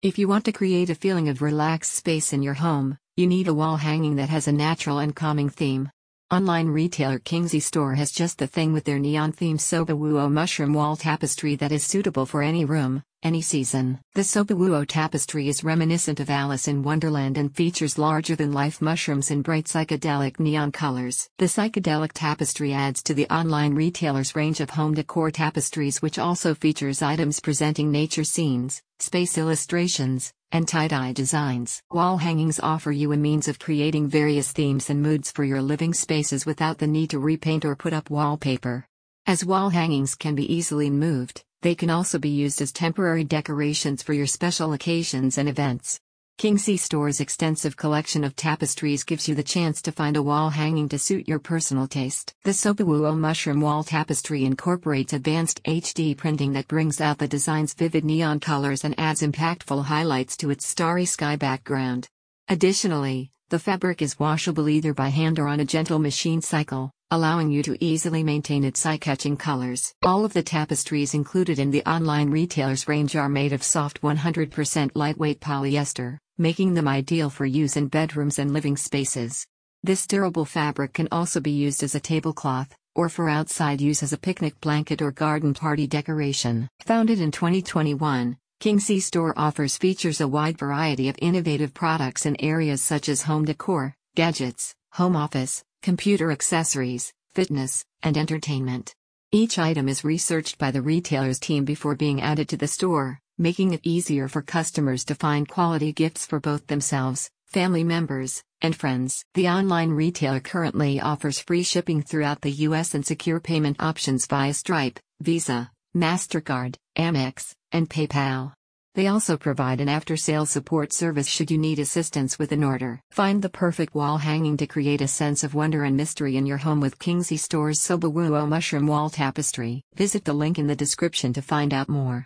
If you want to create a feeling of relaxed space in your home, you need a wall hanging that has a natural and calming theme. Online retailer Kingsie Store has just the thing with their neon themed Soba Sobawuo mushroom wall tapestry that is suitable for any room, any season. The Soba Sobawuo tapestry is reminiscent of Alice in Wonderland and features larger than life mushrooms in bright psychedelic neon colors. The psychedelic tapestry adds to the online retailer's range of home decor tapestries, which also features items presenting nature scenes, space illustrations, and tie-dye designs. Wall hangings offer you a means of creating various themes and moods for your living spaces without the need to repaint or put up wallpaper. As wall hangings can be easily moved, they can also be used as temporary decorations for your special occasions and events. Kingsie Store's extensive collection of tapestries gives you the chance to find a wall hanging to suit your personal taste. The Sobawuo mushroom wall tapestry incorporates advanced HD printing that brings out the design's vivid neon colors and adds impactful highlights to its starry sky background. Additionally, the fabric is washable either by hand or on a gentle machine cycle, allowing you to easily maintain its eye-catching colors. All of the tapestries included in the online retailer's range are made of soft 100% lightweight polyester, making them ideal for use in bedrooms and living spaces. This durable fabric can also be used as a tablecloth, or for outside use as a picnic blanket or garden party decoration. Founded in 2021, Kingsie Store offers features a wide variety of innovative products in areas such as home decor, gadgets, home office, computer accessories, fitness, and entertainment. Each item is researched by the retailer's team before being added to the store, making it easier for customers to find quality gifts for both themselves, family members, and friends. The online retailer currently offers free shipping throughout the US and secure payment options via Stripe, Visa, MasterCard, Amex, and PayPal. They also provide an after sales support service should you need assistance with an order. Find the perfect wall hanging to create a sense of wonder and mystery in your home with Kingsie Store's Sobawuo Mushroom Wall Tapestry. Visit the link in the description to find out more.